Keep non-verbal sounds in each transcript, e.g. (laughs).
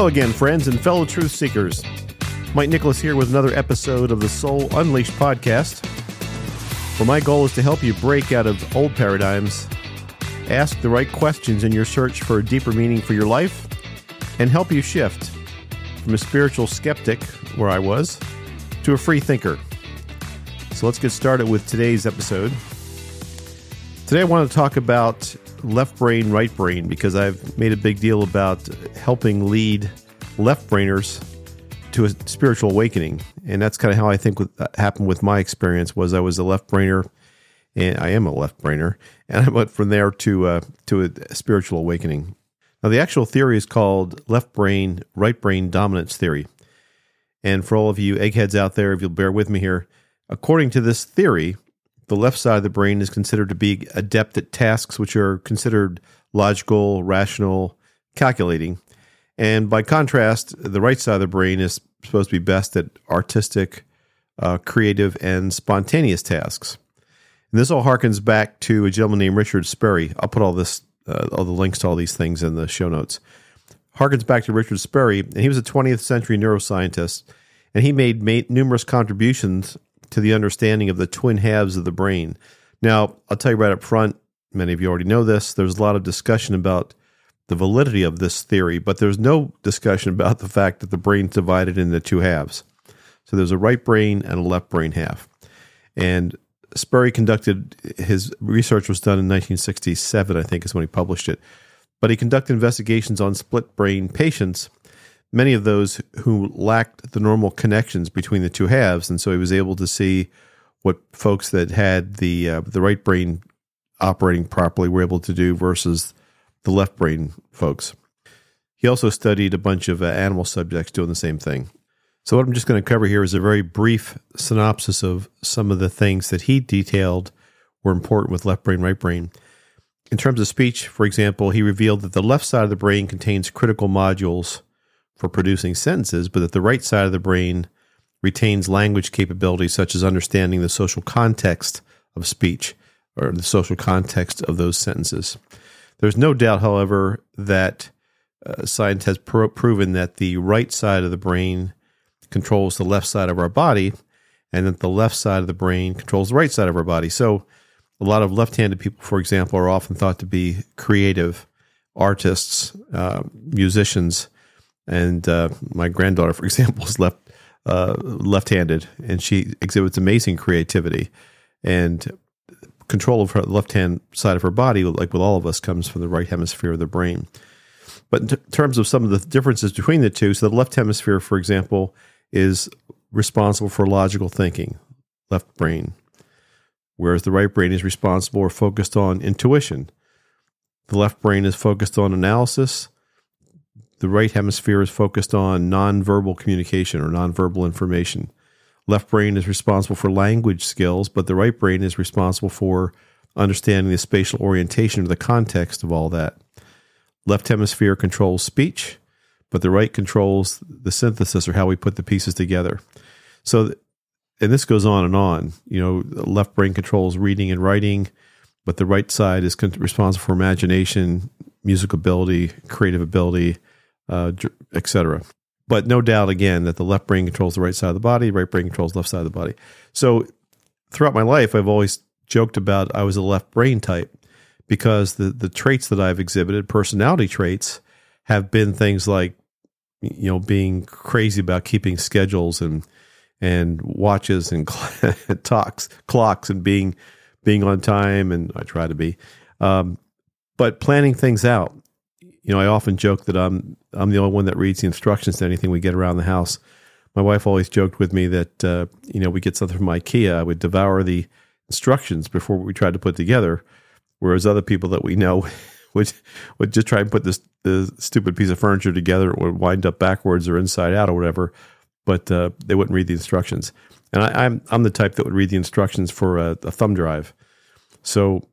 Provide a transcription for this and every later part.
Hello again, friends and fellow truth seekers. Mike Nicholas here with another episode of the Soul Unleashed podcast, where my goal is to help you break out of old paradigms, ask the right questions in your search for a deeper meaning for your life, and help you shift from a spiritual skeptic, where I was, to a free thinker. So let's get started with today's episode. Today I want to talk about left brain, right brain, because I've made a big deal about helping lead left brainers to a spiritual awakening, and that's kind of how I think what happened with my experience. Was I was a left brainer, and I am a left brainer, and I went from there to uh, to a spiritual awakening. Now, the actual theory is called left brain, right brain dominance theory. And for all of you eggheads out there, if you'll bear with me here, according to this theory, the left side of the brain is considered to be adept at tasks which are considered logical, rational, calculating. And by contrast, the right side of the brain is supposed to be best at artistic, uh, creative, and spontaneous tasks. And this all harkens back to a gentleman named Richard Sperry. I'll put all this, uh, all the links to all these things in the show notes. Harkens back to Richard Sperry, and he was a 20th century neuroscientist, and he made, made numerous contributions to the understanding of the twin halves of the brain. Now, I'll tell you right up front, many of you already know this, there's a lot of discussion about the validity of this theory, but there's no discussion (laughs) about the fact that the brain's divided into two halves. So there's a right brain and a left brain half. And Sperry conducted his research was done in 1967, I think is when he published it. But he conducted investigations on split brain patients many of those who lacked the normal connections between the two halves, and so he was able to see what folks that had the uh, the right brain operating properly were able to do versus the left brain folks. He also studied a bunch of uh, animal subjects doing the same thing. So what I'm just going to cover here is a very brief synopsis of some of the things that he detailed were important with left brain, right brain. In terms of speech, for example, he revealed that the left side of the brain contains critical modules for producing sentences, but that the right side of the brain retains language capabilities such as understanding the social context of speech or the social context of those sentences. There's no doubt, however, that uh, science has pro- proven that the right side of the brain controls the left side of our body, and that the left side of the brain controls the right side of our body. So, a lot of left handed people, for example, are often thought to be creative artists, uh, musicians, and uh, my granddaughter, for (laughs) example, is left uh, left-handed, and she exhibits amazing creativity and control of her left-hand side of her body. Like with all of us, comes from the right hemisphere of the brain. But in t- terms of some of the differences between the two, so the left hemisphere, for example, is responsible for logical thinking, left brain, whereas the right brain is responsible or focused on intuition. The left brain is focused on analysis the right hemisphere is focused on nonverbal communication or nonverbal information. Left brain is responsible for language skills, but the right brain is responsible for understanding the spatial orientation or the context of all that. Left hemisphere controls speech, but the right controls the synthesis or how we put the pieces together. So, and this goes on and on. You know, left brain controls reading and writing, but the right side is responsible for imagination, musical ability, creative ability, uh, etc. But no doubt, again, that the left brain controls the right side of the body, right brain controls left side of the body. So throughout my life, I've always joked about I was a left brain type because the the traits that I've exhibited, personality traits, have been things like you know being crazy about keeping schedules and and watches and (laughs) talks clocks and being being on time and I try to be um, but planning things out you know, I often joke that I'm I'm the only one that reads the instructions to anything we get around the house. My wife always joked with me that uh, you know we get something from IKEA, I would devour the instructions before we tried to put together, whereas other people that we know (laughs) would would just try and put this the stupid piece of furniture together It would wind up backwards or inside out or whatever, but uh, they wouldn't read the instructions. And I, am I'm, I'm the type that would read the instructions for a, a thumb drive, so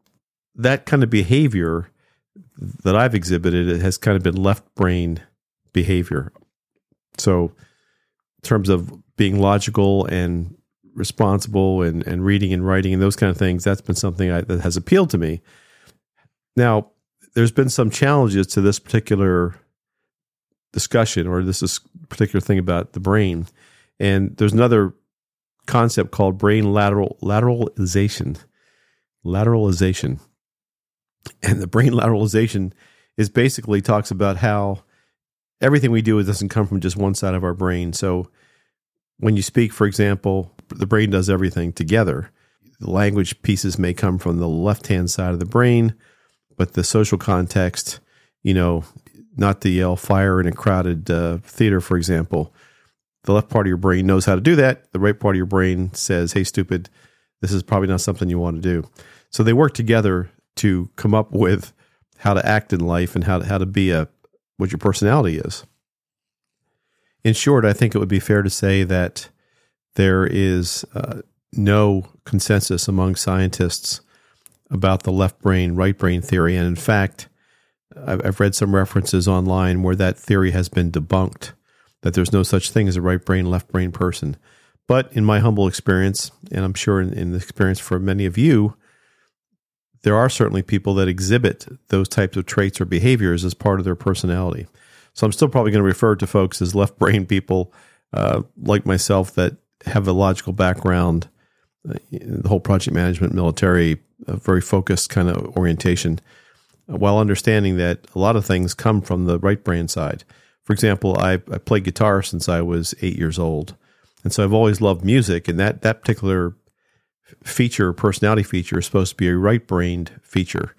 that kind of behavior that I've exhibited, it has kind of been left brain behavior. So, in terms of being logical and responsible and, and reading and writing and those kind of things, that's been something I, that has appealed to me. Now, there's been some challenges to this particular discussion or this is particular thing about the brain. And there's another concept called brain lateral lateralization. Lateralization. And the brain lateralization is basically talks about how everything we do doesn't come from just one side of our brain. So when you speak, for example, the brain does everything together. The language pieces may come from the left hand side of the brain, but the social context, you know, not to yell fire in a crowded uh, theater, for example. The left part of your brain knows how to do that. The right part of your brain says, hey, stupid, this is probably not something you want to do. So they work together to come up with how to act in life and how to, how to be a what your personality is. In short, I think it would be fair to say that there is uh, no consensus among scientists about the left brain, right brain theory. And in fact, I've read some references online where that theory has been debunked that there's no such thing as a right brain, left brain person. But in my humble experience, and I'm sure in, in the experience for many of you, there are certainly people that exhibit those types of traits or behaviors as part of their personality. So I'm still probably going to refer to folks as left brain people uh, like myself that have a logical background, uh, the whole project management, military, very focused kind of orientation, while understanding that a lot of things come from the right brain side. For example, I, I played guitar since I was eight years old. And so I've always loved music, and that, that particular feature, personality feature, is supposed to be a right brained feature.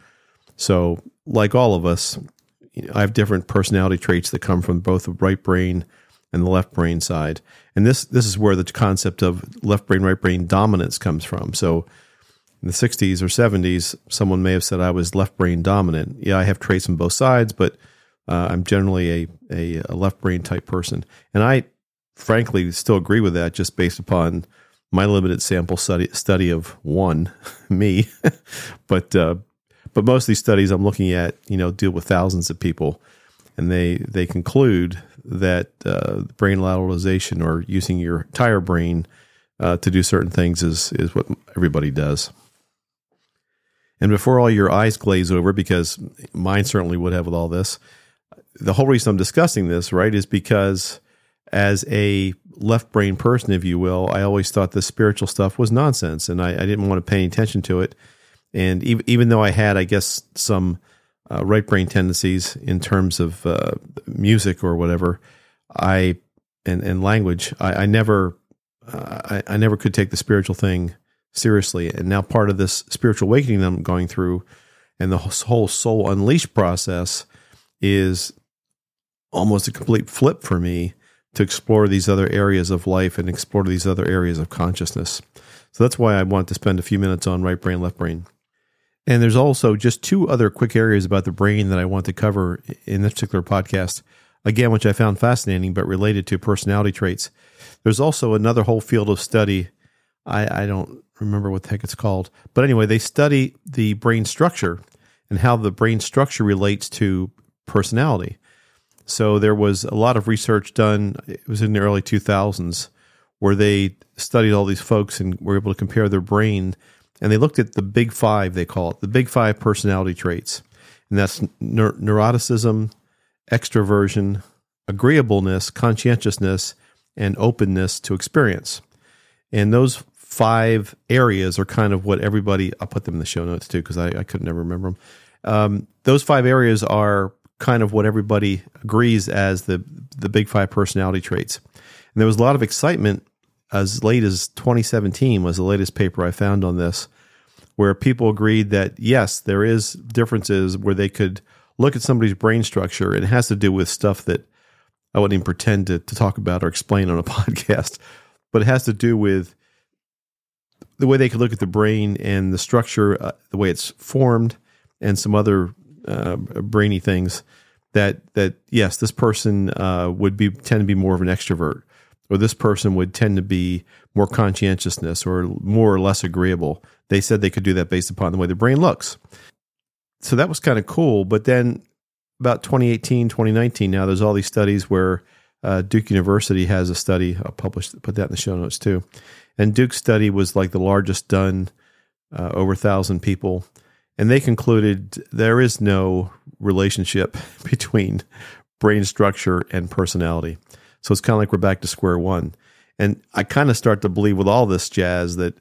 So, like all of us, I have different personality traits that come from both the right brain and the left brain side. And this this is where the concept of left brain right brain dominance comes from. So in the 60s or 70s, someone may have said I was left brain dominant. Yeah, I have traits on both sides, but uh, I'm generally a, a, a left brain type person. And I frankly still agree with that just based upon my limited sample study study of one, (laughs) me. (laughs) but uh, but most of these studies I'm looking at, you know, deal with thousands of people, and they they conclude that uh, brain lateralization or using your entire brain uh, to do certain things is is what everybody does. And before all your eyes glaze over, because mine certainly would have with all this, the whole reason I'm discussing this, right, is because as a left brain person, if you will, I always thought the spiritual stuff was nonsense, and I, I didn't want to pay any attention to it. And even even though I had, I guess, some uh, right brain tendencies in terms of uh, music or whatever, I and and language, I, I never, uh, I, I never could take the spiritual thing seriously. And now part of this spiritual awakening I'm going through, and the whole soul unleashed process is almost a complete flip for me to explore these other areas of life and explore these other areas of consciousness. So that's why I want to spend a few minutes on right brain, left brain. And there's also just two other quick areas about the brain that I want to cover in this particular podcast. Again, which I found fascinating, but related to personality traits. There's also another whole field of study. I, I don't remember what the heck it's called. But anyway, they study the brain structure and how the brain structure relates to personality. So there was a lot of research done. It was in the early 2000s where they studied all these folks and were able to compare their brain. And they looked at the big five, they call it the big five personality traits. And that's neur- neuroticism, extroversion, agreeableness, conscientiousness, and openness to experience. And those five areas are kind of what everybody, I'll put them in the show notes too, because I, I could never remember them. Um, those five areas are kind of what everybody agrees as the the big five personality traits. And there was a lot of excitement as late as 2017 was the latest paper I found on this, where people agreed that yes, there is differences where they could look at somebody's brain structure. It has to do with stuff that I wouldn't even pretend to, to talk about or explain on a (laughs) podcast, but it has to do with the way they could look at the brain and the structure, uh, the way it's formed, and some other uh, brainy things that that yes, this person uh, would be tend to be more of an extrovert, or this person would tend to be more conscientiousness or more or less agreeable. They said they could do that based upon the way the brain looks. So that was kind of cool. But then about 2018, 2019, now there's all these studies where uh, Duke University has a study. I'll publish put that in the show notes too. And Duke's study was like the largest done, uh, over thousand people and they concluded there is no relationship (laughs) between brain structure, and personality. So it's kind of like we're back to square one. And I kind of start to believe with all this jazz that,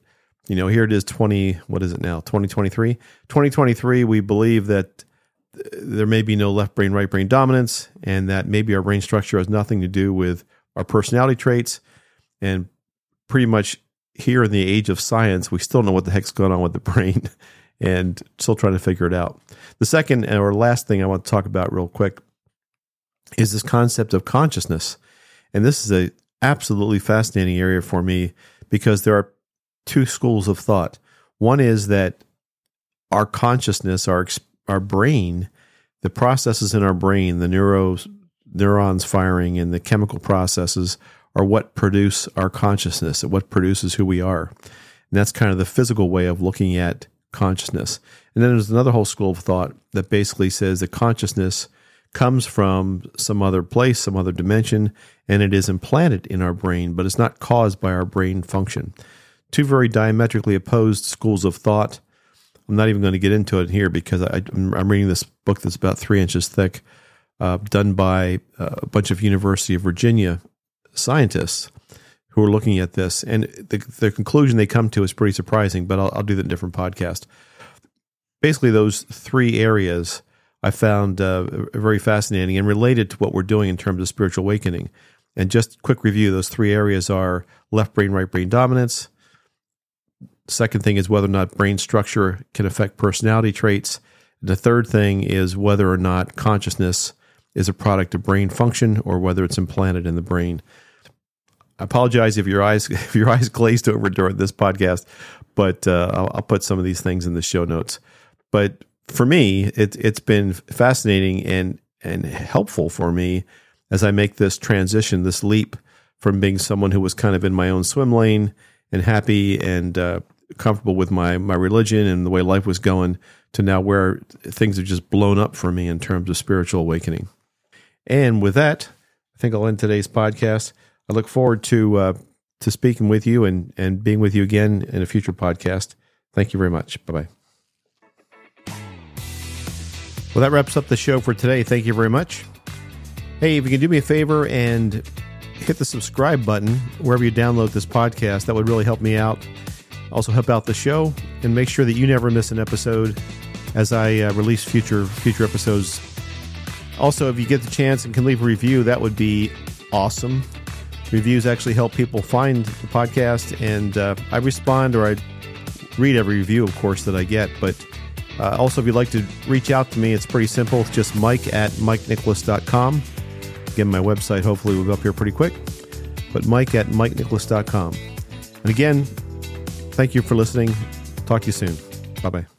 you know, here it is 20, what is it now? 2023? 2023, we believe that there may be no left brain, right brain dominance, and that maybe our brain structure has nothing to do with our personality traits. And pretty much here in the age of science, we still know what the heck's going on with the (laughs) brain and still trying to figure it out. The second uh, or last thing I want to talk about real quick is this concept of consciousness. And this is a absolutely fascinating area for me because there are two schools of thought. One is that our consciousness, our our brain, the processes in our brain, the neuro, neurons firing and the chemical processes are what produce our consciousness, and what produces who we are. And that's kind of the physical way of looking at consciousness. And then there's another whole school of thought that basically says that consciousness comes from some other place, some other dimension, and it is implanted in our brain, but it's not caused by our brain function. Two very diametrically opposed schools of thought. I'm not even going to get into it here because I, am reading this book that's about three inches thick, uh, done by uh, a bunch of University of Virginia scientists who are looking at this, and the, the conclusion they come to is pretty surprising. But I'll, I'll do that in a different podcast. Basically, those three areas I found uh, very fascinating and related to what we're doing in terms of spiritual awakening. And just quick review: those three areas are left brain, right brain dominance. Second thing is whether or not brain structure can affect personality traits. The third thing is whether or not consciousness is a product of brain function or whether it's implanted in the brain. I apologize if your eyes (laughs) if your eyes glazed over during this podcast, but uh, I'll, I'll, put some of these things in the show notes. But for me, it, it's been fascinating and and helpful for me as I make this transition, this leap from being someone who was kind of in my own swim lane and happy and uh, comfortable with my my religion and the way life was going to now where things have just blown up for me in terms of spiritual awakening. And with that, I think I'll end today's podcast. I look forward to uh, to speaking with you and and being with you again in a future podcast. Thank you very much. Bye bye. Well, that wraps up the show for today. Thank you very much. Hey, if you can do me a favor and hit the subscribe button wherever you download this podcast, that would really help me out. Also, help out the show and make sure that you never miss an episode as I uh, release future future episodes. Also, if you get the chance and can leave a review, that would be awesome. Reviews actually help people find the podcast, and uh, I respond or I read every review, of course, that I get. But uh, also, if you'd like to reach out to me, it's pretty simple. It's just mike at mikenicholas.com. Again, my website hopefully will go up here pretty quick. But mike at mikenicholas.com. And again, thank you for listening. Talk to you soon. Bye bye.